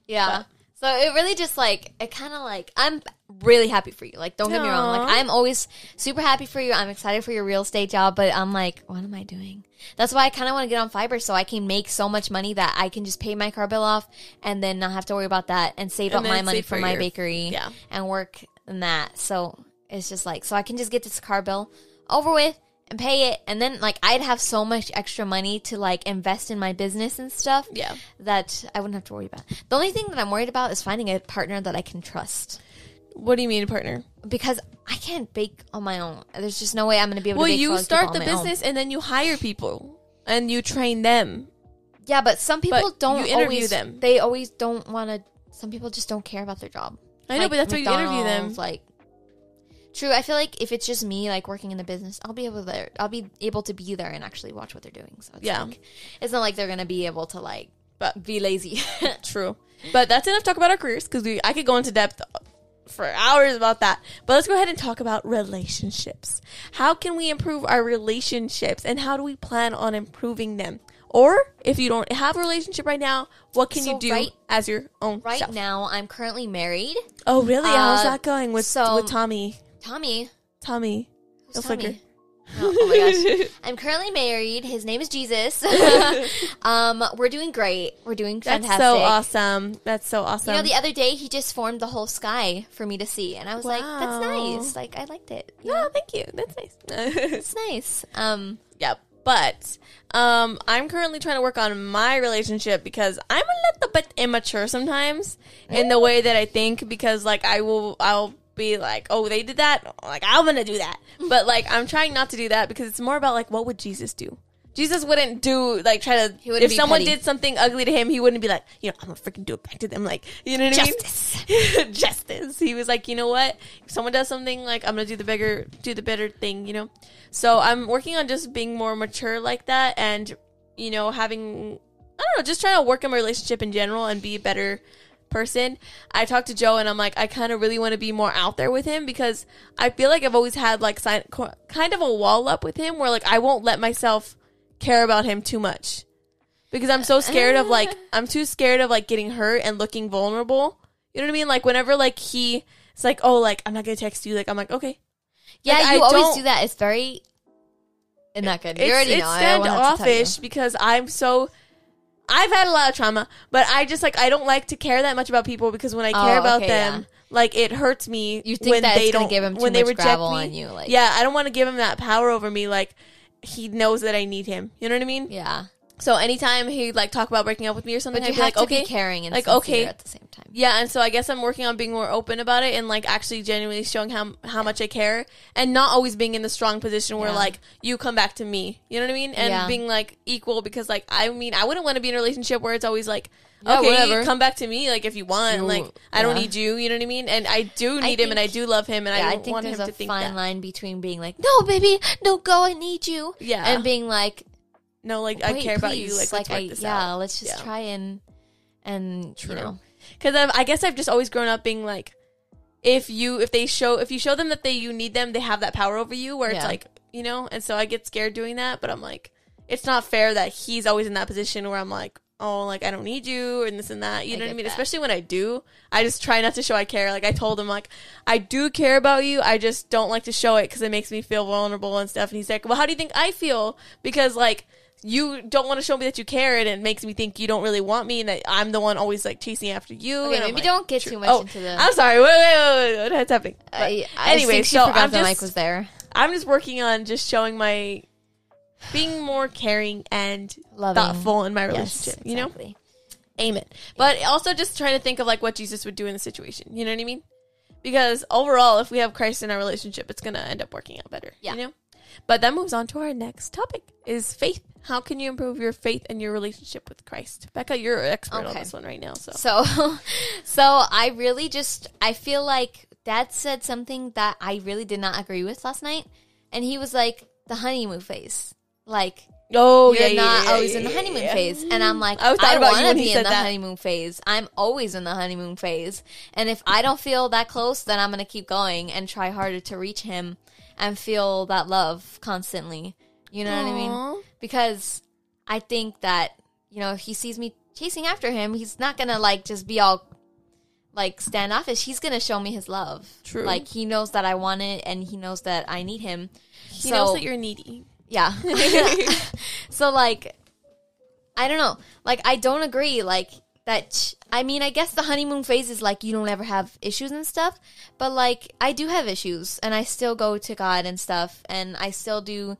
Yeah. So it really just like it kind of like I'm really happy for you. Like don't get me wrong. Like I'm always super happy for you. I'm excited for your real estate job, but I'm like, what am I doing? That's why I kind of want to get on Fiverr so I can make so much money that I can just pay my car bill off and then not have to worry about that and save And up my money for for my your- bakery yeah. and work in that. So it's just like so I can just get this car bill over with and pay it and then like I'd have so much extra money to like invest in my business and stuff Yeah. that I wouldn't have to worry about. The only thing that I'm worried about is finding a partner that I can trust What do you mean, a partner? because I can't bake on my own. There's just no way I'm going to be able Well, to you start the my own. business and then you hire people and you train them. Yeah, but some people But don't you interview always, them. They always don't want to. Some people just don't care about their job. I know, Like but that's why you interview them. Like, true. I feel like if it's just me, like working in the business, I'll be able to. There, I'll be able to be there and actually watch what they're doing. So it's Yeah. like, it's not like they're going to be able to like But be lazy. *laughs* True. *laughs* But that's enough talk about our careers because we I could go into depth for hours about that. But let's go ahead and talk about relationships. How can we improve our relationships and how do we plan on improving them? Or if you don't have a relationship right now, what can So you do right- as your own right self? now, I'm currently married. Oh, really? How's Uh, that going with so- with Tommy? Tommy, Tommy. who's. Tommy? Oh, oh my gosh. *laughs* I'm currently married. His name is Jesus. *laughs* um, we're doing great. We're doing fantastic. That's so awesome. That's so awesome. You know, the other day he just formed the whole sky for me to see, and I was like, "That's nice. Like, I liked it. You oh, know, thank you. That's nice. *laughs* it's nice." Um, Yeah, but um, I'm currently trying to work on my relationship because I'm a little bit immature sometimes in the way that I think. Because like I will, I'll be like, oh, they did that, like I'm gonna do that. But like I'm trying not to do that because it's more about like what would Jesus do. Jesus wouldn't do like try to. He if someone petty. did something ugly to him, he wouldn't be like, you know, I'm gonna freaking do it back to them. Like, you know what Justice. I mean? *laughs* Justice. He was like, you know what? If someone does something, like I'm gonna do the bigger, do the better thing. You know. So I'm working on just being more mature like that, and you know, having I don't know, just trying to work in my relationship in general and be better person. I talked to Joe and I'm like, I kind of really want to be more out there with him because I feel like I've always had like sign, kind of a wall up with him where like I won't let myself care about him too much because I'm so uh, scared of like *laughs* I'm too scared of like getting hurt and looking vulnerable. You know what I mean? Like whenever like he it's like, oh, like I'm not gonna text you. Like I'm like, okay, yeah, Like, you I always do that. It's very not good. You it's, already it's know. I won't have to tell you. standoffish because I'm so. I've had a lot of trauma, but I just like I don't like to care that much about people because when I care Oh, about okay, them, yeah. like it hurts me. You think when that they it's gonna don't give him too when they much reject gravel me. on you, like- yeah, I don't want to give him that power over me. Like he knows that I need him. You know what I mean? Yeah, So anytime he like talk about breaking up with me or something, I'd be have like, to okay, be caring and like, okay. at the same time. yeah, and so I guess I'm working on being more open about it and like actually genuinely showing how how much I care and not always being in the strong position where Yeah. like you come back to me. You know what I mean? And Yeah. being like equal because like I mean I wouldn't want to be in a relationship where it's always like okay, whatever. come back to me like if you want. You- like I don't need you. You know what I mean? And I do I need him and I do love him and I I don't think want there's him a to think fine that. line between being like, "No, baby, no, go, I need you," Yeah. and being like, No, like I "Wait, care about you. please, Like, let's I, this yeah, out. let's just Yeah. try and and True. you know, because I guess I've just always grown up being like, if you if they show if you show them that they you need them, they have that power over you. Where it's like you know, and so I get scared doing that. But I'm like, it's not fair that he's always in that position where I'm like, oh, like I don't need you and this and that. You I know what I mean? that. Especially when I do, I just try not to show I care. Like I told him, like I do care about you. I just don't like to show it because it makes me feel vulnerable and stuff. And he's like, well, how do you think I feel? Because like. You don't want to show me that you care, and it makes me think you don't really want me, and that I'm the one always like chasing after you. Okay, and maybe like, don't get True. too much Oh, into the. I'm sorry. Wait, wait, wait, wait. What's happening? But I, I anyway, think she so forgot I'm just mic was there. I'm just working on just showing my being more caring and Loving. thoughtful in my Yes, relationship. You know, exactly. aim it. But also just trying to think of like what Jesus would do in the situation. You know what I mean? Because overall, if we have Christ in our relationship, it's gonna end up working out better. Yeah. You know. But that moves on to our next topic: is faith. How can you improve your faith and your relationship with Christ? Becca, you're an expert on this one right now. So So, *laughs* so I really just I feel like Dad said something that I really did not agree with last night, and he was like the honeymoon phase, like oh you're yeah, not yeah, always yeah, in the honeymoon phase, and I'm like I I want to be in the that. honeymoon phase. I'm always in the honeymoon phase, and if I don't feel that close, then I'm gonna keep going and try harder to reach him and feel that love constantly. You know what I mean? Because I think that you know if he sees me chasing after him, he's not gonna like just be all like standoffish. He's gonna show me his love. True. Like he knows that I want it, and he knows that I need him. He so knows that you're needy. yeah. *laughs* *laughs* so like, I don't know. Like I don't agree. Like that. sh- I mean, I guess the honeymoon phase is like you don't ever have issues and stuff. But like I do have issues, and I still go to God and stuff, and I still do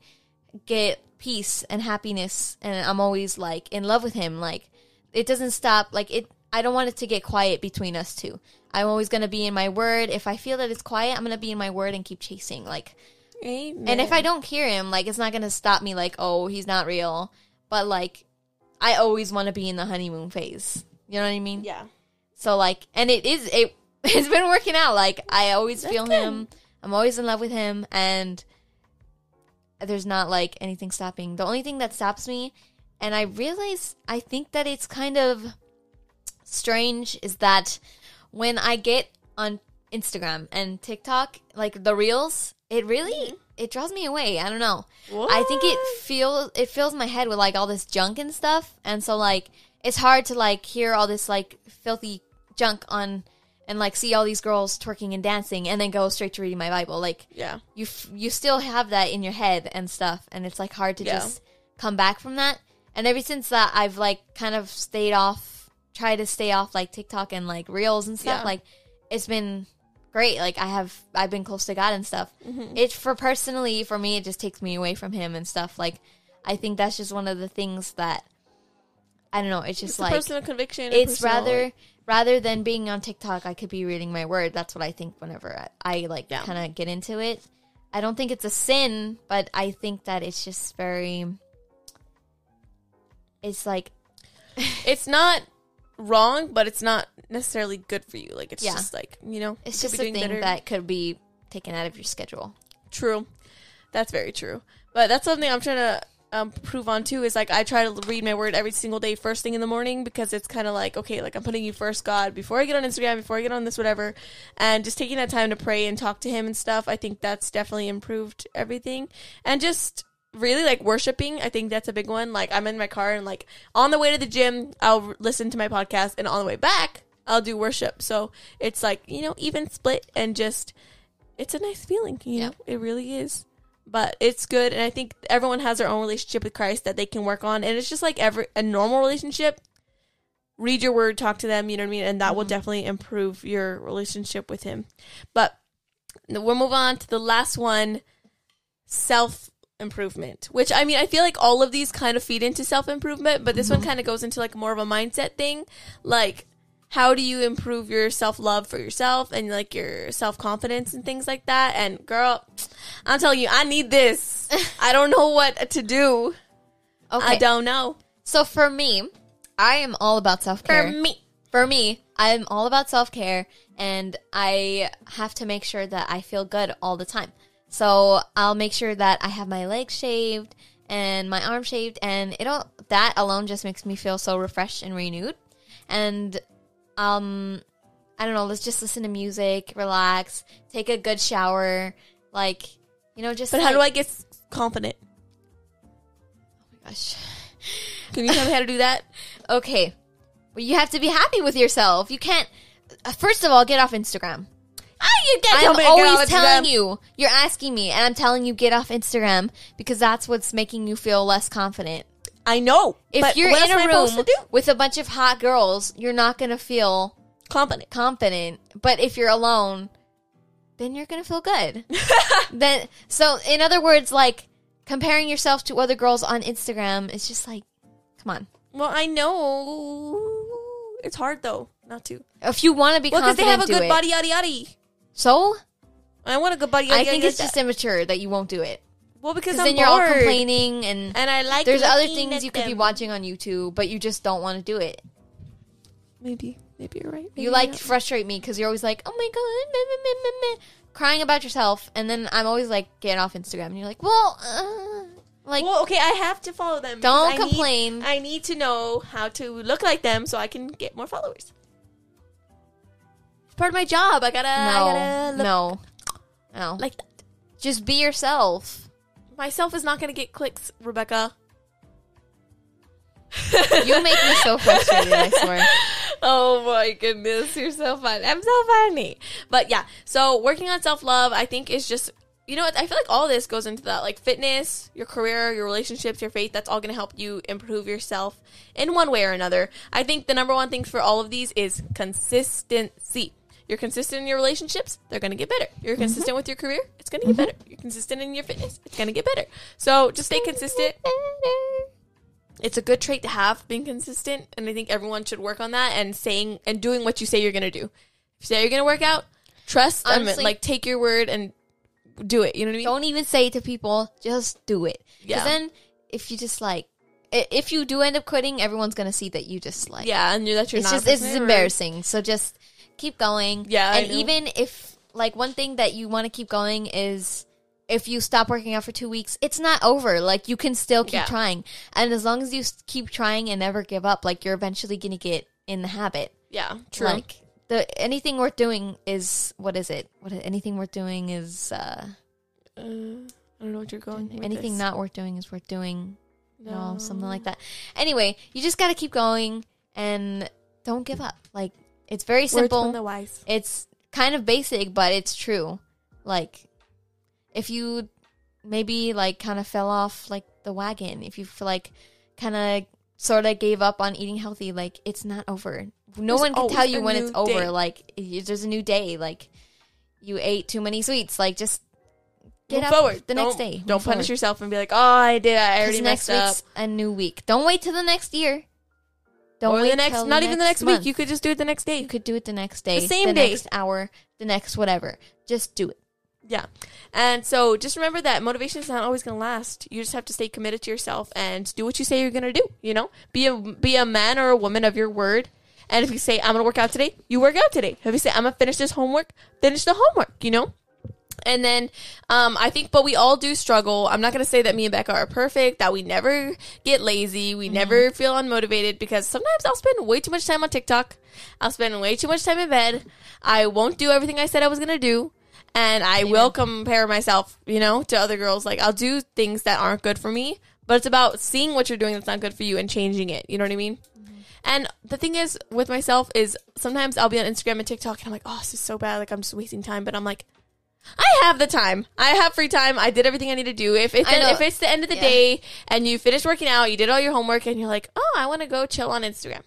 get peace and happiness, and I'm always like in love with Him. Like it doesn't stop. Like it. I don't want it to get quiet between us two. I'm always gonna be in my word. If I feel that it's quiet, I'm gonna be in my word and keep chasing. Like Amen. and if I don't hear him, like it's not gonna stop me. Like, oh, he's not real. But like, I always want to be in the honeymoon phase. You know what I mean? yeah, So like, and it is it. *laughs* It's been working out. Like I always That's feel good. him. I'm always in love with him, and there's not like anything stopping. The only thing that stops me, and I realize I think that it's kind of strange, is that when I get on Instagram and TikTok, like the reels, it really mm-hmm. it draws me away. I don't know. I think it feels it fills my head with like all this junk and stuff, and so like it's hard to like hear all this like filthy junk on and like see all these girls twerking and dancing, and then go straight to reading my Bible. Like yeah, you f- you still have that in your head and stuff, and it's like hard to Yeah. just come back from that. And ever since that, I've like kind of stayed off, try to stay off like TikTok and like reels and stuff. Yeah. Like it's been great. Like I have, I've been close to God and stuff. Mm-hmm. It for personally for me, it just takes me away from Him and stuff. Like I think that's just one of the things that I don't know. It's just it's like personal conviction. it's personal, rather like- rather than being on TikTok, I could be reading my word. That's what I think whenever I, I like Yeah. kind of get into it. I don't think it's a sin, but I think that it's just very. It's like *laughs* it's not wrong, but it's not necessarily good for you. Like it's Yeah. just like you know, it's just a thing better. that could be taken out of your schedule. True. That's very true. But that's something I'm trying to um, prove on too. Is like I try to read my word every single day, first thing in the morning, because it's kind of like okay, like I'm putting you first, God, before I get on Instagram, before I get on this, whatever, and just taking that time to pray and talk to Him and stuff. I think that's definitely improved everything, and just really like worshiping. I think that's a big one. Like I'm in my car and like on the way to the gym, I'll listen to my podcast, and on the way back, I'll do worship. So it's like you know even split and just it's a nice feeling. You know, it really is. But it's good, and I think everyone has their own relationship with Christ that they can work on, and it's just like every a normal relationship. Read your word, talk to them, you know what I mean, and that will mm-hmm. definitely improve your relationship with Him. But we'll move on to the last one, self improvement. Which I mean, I feel like all of these kind of feed into self improvement, but this one mm-hmm. kind of goes into like more of a mindset thing, like how do you improve your self love for yourself and like your self confidence and things like that? And girl, I'm telling you, I need this. *laughs* I don't know what to do. Okay, I don't know. so for me, I am all about self care. For me, for me, I'm all about self care and I have to make sure that I feel good all the time. So I'll make sure that I have my legs shaved and my arm shaved and it'll that alone just makes me feel so refreshed and renewed. And um I don't know, let's just listen to music, relax, take a good shower, like you know, just but how do I get confident? Oh my gosh. *laughs* Can you tell me how to do that? Okay. Well, you have to be happy with yourself. You can't uh, First of all, get off Instagram. Ah, you can't I'm get always telling Instagram. you. You're asking me, and I'm telling you get off Instagram because that's what's making you feel less confident. I know. If you're in a am I supposed room with a bunch of hot girls, you're not gonna feel confident. confident. But if you're alone, then you're gonna feel good. *laughs* then, so in other words, like comparing yourself to other girls on Instagram is just like, come on. Well, I know it's hard though not to. If you want to be Well, because they have a good it. body, yada yada. So I want a good body. I think yada, it's just immature that you won't do it well because because I'm then you're all complaining and and I like. there's other things you could be watching on YouTube, but you just don't want to do it. Maybe, maybe you're right. You like not. frustrate me because you're always like, oh my god, meh, meh, meh, meh, meh," crying about yourself, and then I'm always like, get off Instagram, and you're like, well, uh, like, well, okay, I have to follow them. don't because I need- complain. I need to know how to look like them so I can get more followers. It's part of my job. I gotta, I no, gotta look no, no. like that. Just be yourself. Myself is not gonna get clicks, Rebecca. You make me so frustrated. I swear. *laughs* Oh my goodness, you're so fun. I'm so funny. But yeah, so working on self love, I think is just you know what I feel like all this goes into that like fitness, your career, your relationships, your faith. That's all going to help you improve yourself in one way or another. I think the number one thing for all of these is consistency. You're consistent in your relationships, they're going to get better. You're consistent mm-hmm. with your career, it's going to get mm-hmm. better. You're consistent in your fitness, it's going to get better. So just stay consistent. It's a good trait to have, being consistent, and I think everyone should work on that and saying and doing what you say you're going to do. If you say you're going to work out, trust them, Honestly- like take your word and do it. You know what I mean? Don't even say it to people. Just do it. Yeah. Then, if you just like, if you do end up quitting, everyone's gonna see that you just like. yeah, and you're, that you're it's not. just it's embarrassing. So just keep going. Yeah, and even if like one thing that you want to keep going is if you stop working out for two weeks, it's not over. Like you can still keep Yeah. trying, and as long as you keep trying and never give up, like you're eventually gonna get in the habit. Yeah, true. Like the anything worth doing is what is it? What anything worth doing is uh uh, I don't know what you're going. anything this. not worth doing is worth doing. No, No. something like that. Anyway, you just got to keep going and don't give up. Like it's very Words simple. from the wise. it's kind of basic, but it's true. Like if you maybe like kind of fell off like the wagon, if you feel like kind of sort of gave up on eating healthy, like it's not over. No There's one can tell you when it's over. day. Like there's a new day. Like you ate too many sweets. Like just get Move up forward. the Don't- next day. Don't Move punish forward. yourself and be like, "Oh, I did. I already next messed up." week's a new week. Don't wait till the next year. Don't or wait the next, not even the next month. week. You could just do it the next day. You could do it the next day, the same day. next hour, the next whatever. Just do it. Yeah. And so just remember that motivation is not always going to last. You just have to stay committed to yourself and do what you say you're going to do, you know? Be a be a man or a woman of your word. And if you say I'm going to work out today, you work out today. If you say I'm going to finish this homework, finish the homework, you know? And then um, I think, but we all do struggle. I'm not going to say that me and Becca are perfect, that we never get lazy, we never feel unmotivated because sometimes I'll spend way too much time on TikTok. I'll spend way too much time in bed. I won't do everything I said I was going to do. And I will compare myself, you know, to other girls. Like I'll do things that aren't good for me, but it's about seeing what you're doing that's not good for you and changing it. You know what I mean? And the thing is with myself is sometimes I'll be on Instagram and TikTok and I'm like, oh, this is so bad. Like I'm just wasting time. But I'm like, I have the time. I have free time. I did everything I need to do. If it's I know. if it's the end of the Yeah. day and you finished working out, you did all your homework, and you're like, oh, I want to go chill on Instagram,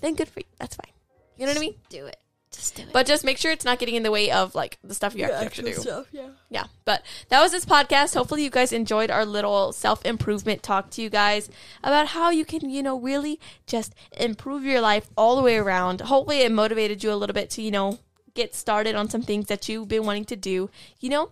then good for you. That's fine. You know what I mean? Do it. Just do it. But just make sure it's not getting in the way of like the stuff you actually have to do. stuff, yeah. Yeah. But that was this podcast. Hopefully you guys enjoyed our little self improvement talk to you guys about how you can, you know, really just improve your life all the way around. Hopefully it motivated you a little bit to, you know, get started on some things that you've been wanting to do. You know,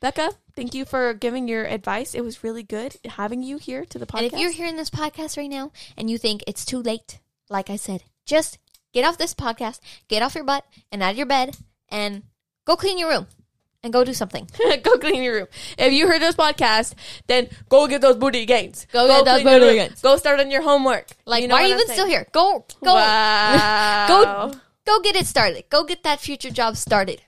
Becca, thank you for giving your advice. It was really good having you here to the podcast. And if you're hearing this podcast right now and you think it's too late, like I said, just get off this podcast, get off your butt and out of your bed and go clean your room and go do something. *laughs* go clean your room. If you heard this podcast, then go get those booty gains. Go get those booty gains. Go start on your homework. Like, You know why are you even saying? still here? Go, go, *laughs* Wow. go, go get it started. Go get that future job started.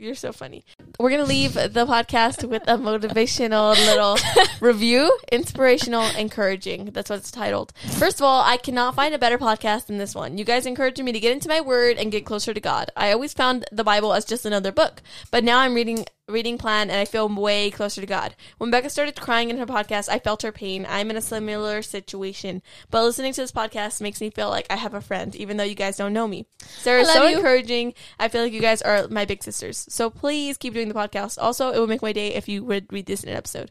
You're so funny. We're gonna leave the podcast with a motivational little *laughs* review, inspirational, encouraging. That's what it's titled. First of all, I cannot find a better podcast than this one. You guys encouraged me to get into my word and get closer to God. I always found the Bible as just another book, but now I'm reading reading plan and I feel way closer to God. When Becca started crying in her podcast, I felt her pain. I'm in a similar situation, but listening to this podcast makes me feel like I have a friend, even though you guys don't know me. Sarah is so you. encouraging. I feel like you guys are my big sisters. So please keep doing the podcast. Also, it would make my day if you would read this in an episode.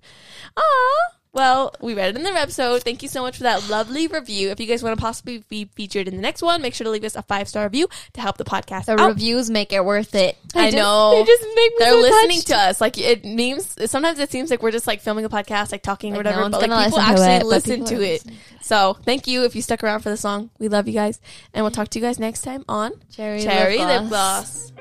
Ah. Well, we read it in the episode. Thank you so much for that lovely review. If you guys want to possibly be featured in the next one, make sure to leave us a five star review to help the podcast The out. reviews make it worth it. I just- know. They just make me They're so listening touched. to us. Like it means sometimes it seems like we're just like filming a podcast, like talking or Like, no whatever. one's but like people listen to actually it, listen to it. listening. So thank you if you stuck around for the song. We love you guys, and we'll talk to you guys next time on Cherry, Cherry lip Lip gloss. Gloss.